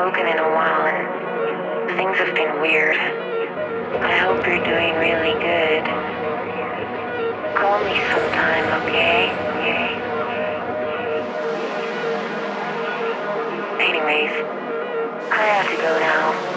spoken in a while and things have been weird. I hope you're doing really good. Call me sometime, okay? Anyways, I have to go now.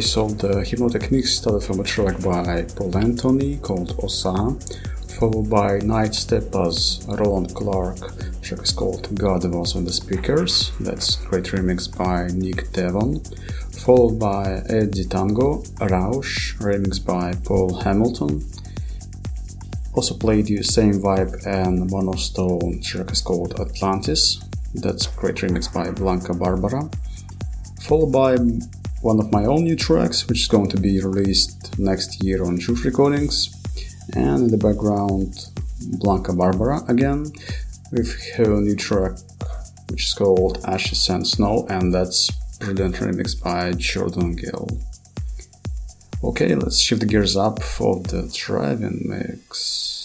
Okay, so the Hypnotic Mix started from a track by Paul Anthonee called Osa, followed by Nightsteppaz, Roland Clark. Track is called God Was on the Speakers. That's great remix by Nick Devon. Followed by Eddy Tango, Rausch, remix by Paul Hamilton. Also played you Same Vibe and Monostone. The track is called Atlantis. That's great remix by Blanka Barbara. Followed by one of my own new tracks, which is going to be released next year on JOOF Recordings. And in the background, Blanka Barbara again, with her new track, which is called Ashes and Snow, and that's brilliant remix by Jordan Gill. Okay, let's shift the gears up for the driving mix.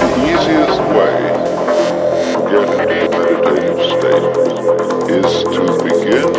The easiest way to get into a meditative state is to begin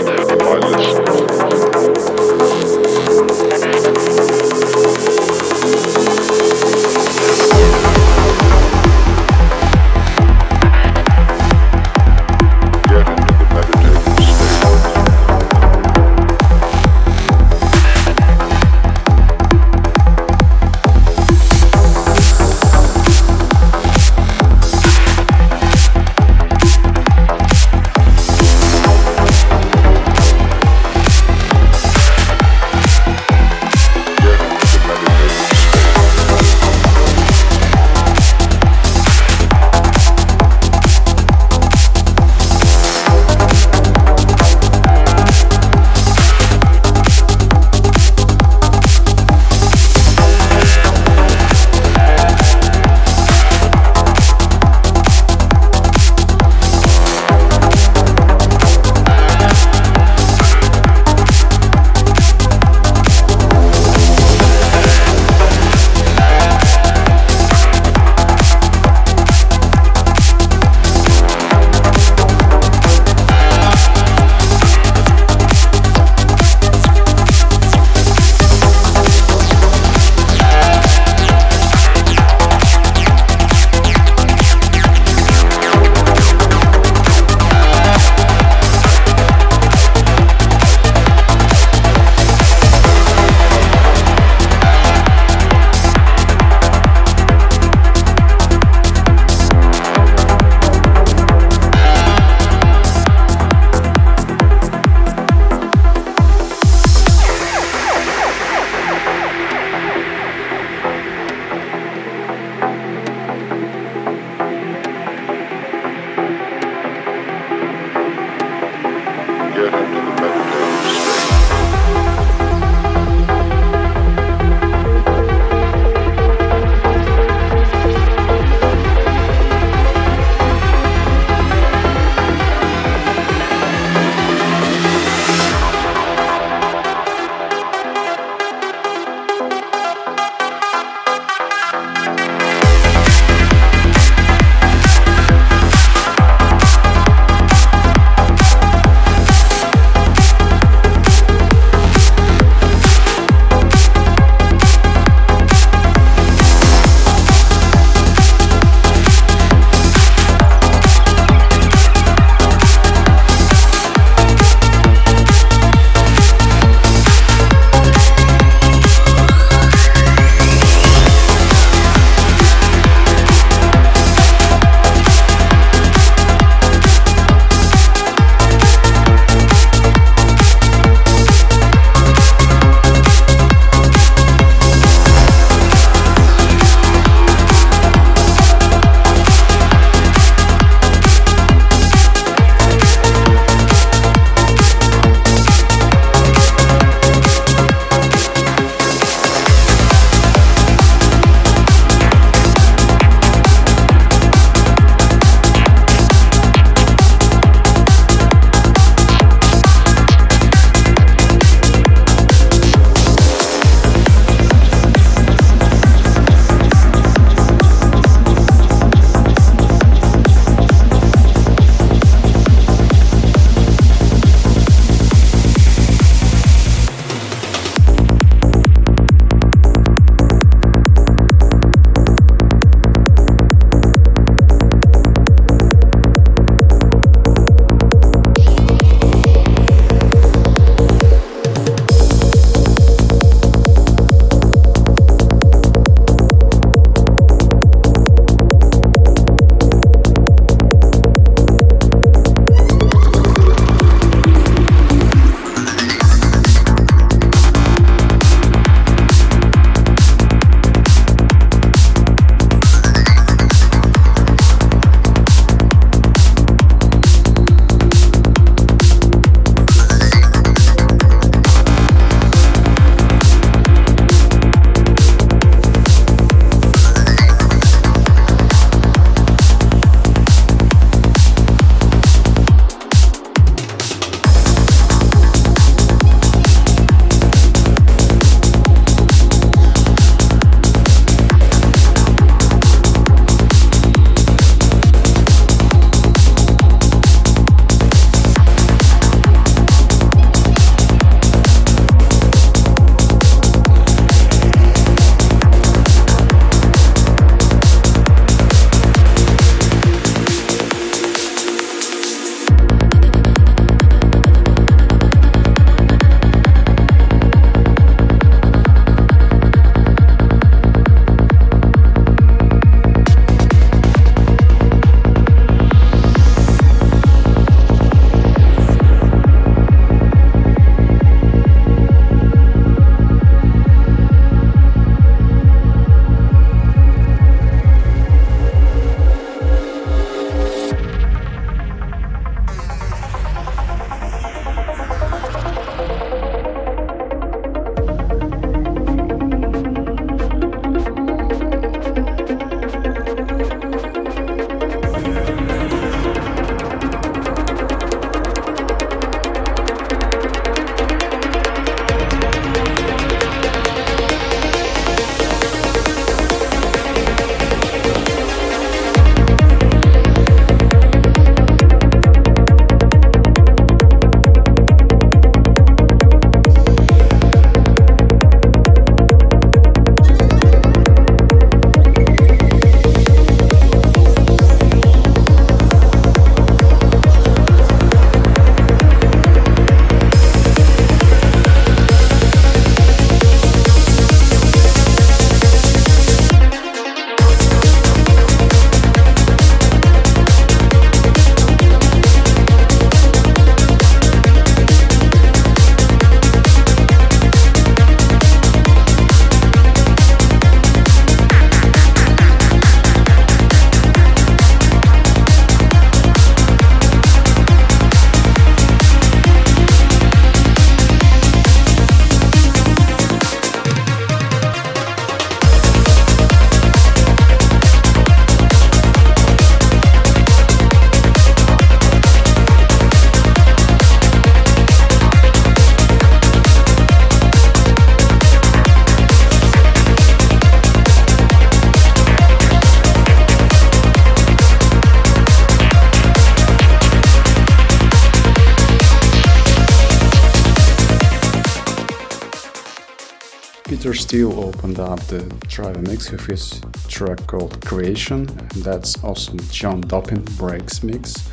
Steele opened up the driver mix with his track called Creation, and that's also John Dopping Breaks mix,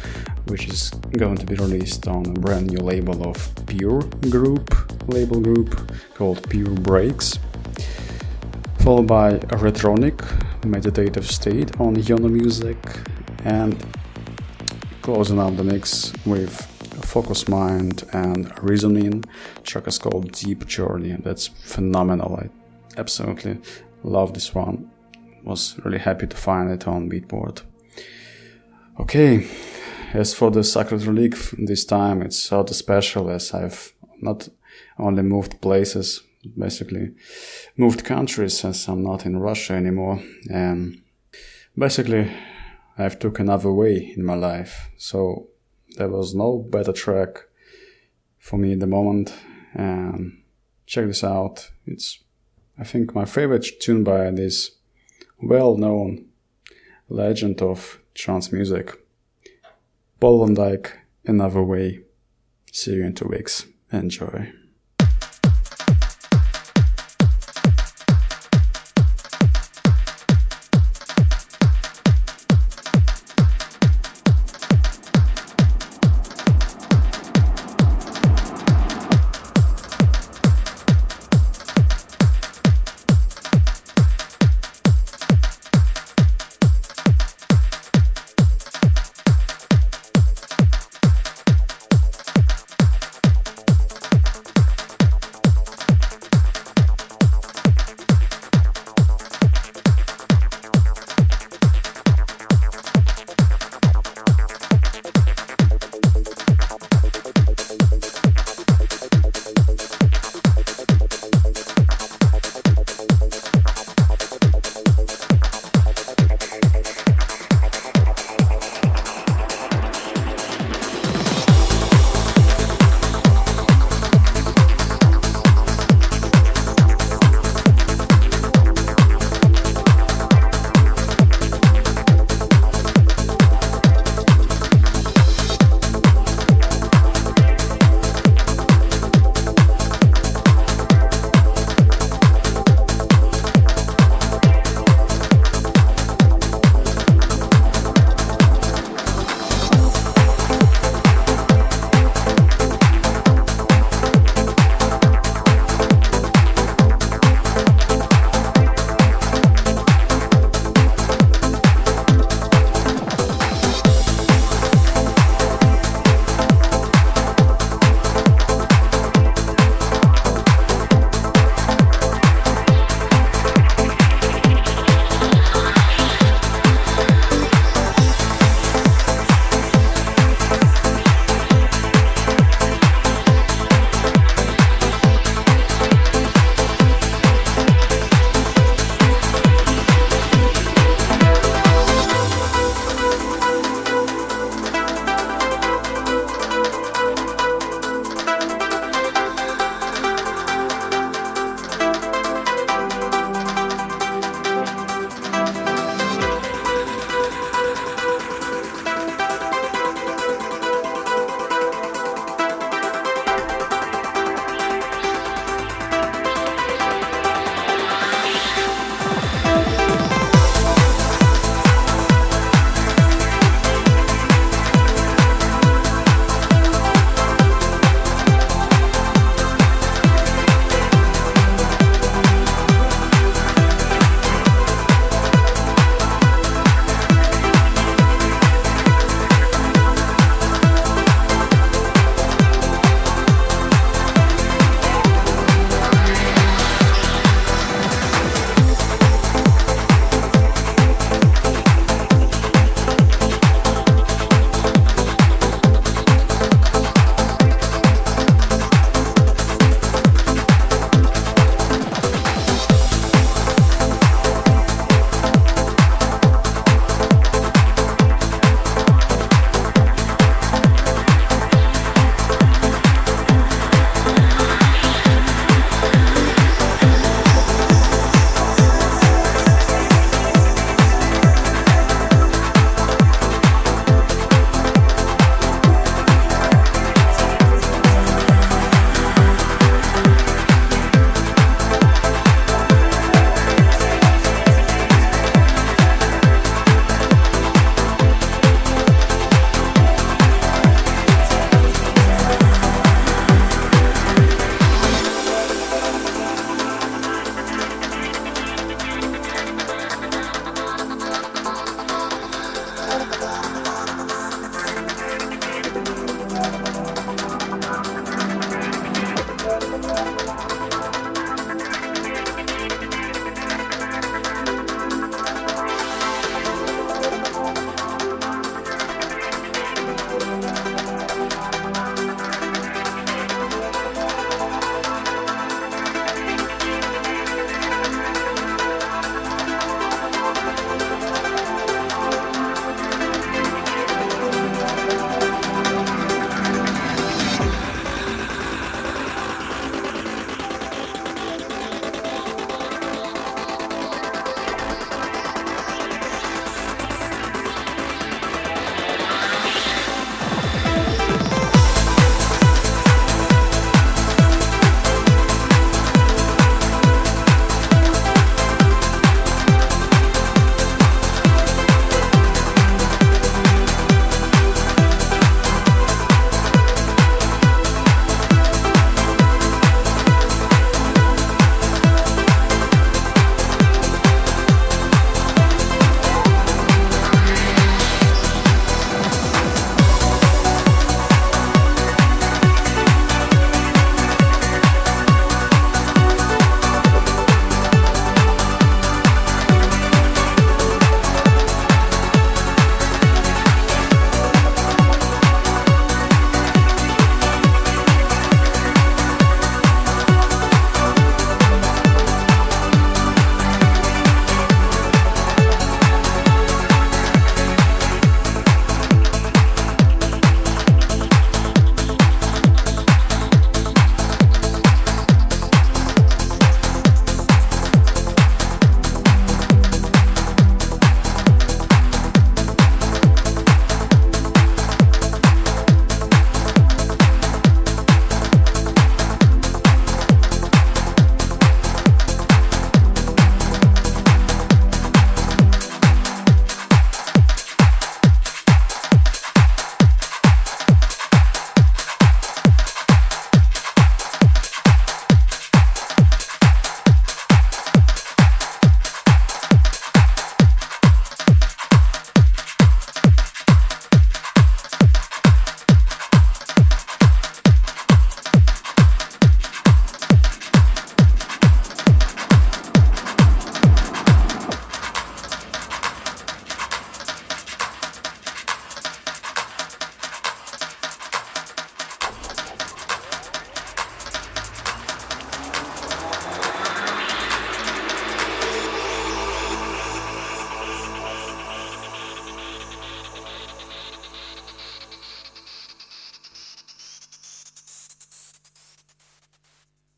which is going to be released on a brand new label of Pure Group, label group called Pure Breaks. Followed by Retronic, Meditative State on Iono Music, and closing up the mix with Focus Mind and Reasoning. Track is called Deep Journey. And that's phenomenal. I absolutely love this one. Was really happy to find it on Beatport. Okay, as for the Sacred Relic, this time it's sort of special as I've not only moved places, basically moved countries as I'm not in Russia anymore. And basically I've took another way in my life. So there was no better track for me at the moment. And check this out. It's, I think, my favorite tune by this well known legend of trance music, Paul van Dyk, Another Way. See you in two weeks. Enjoy.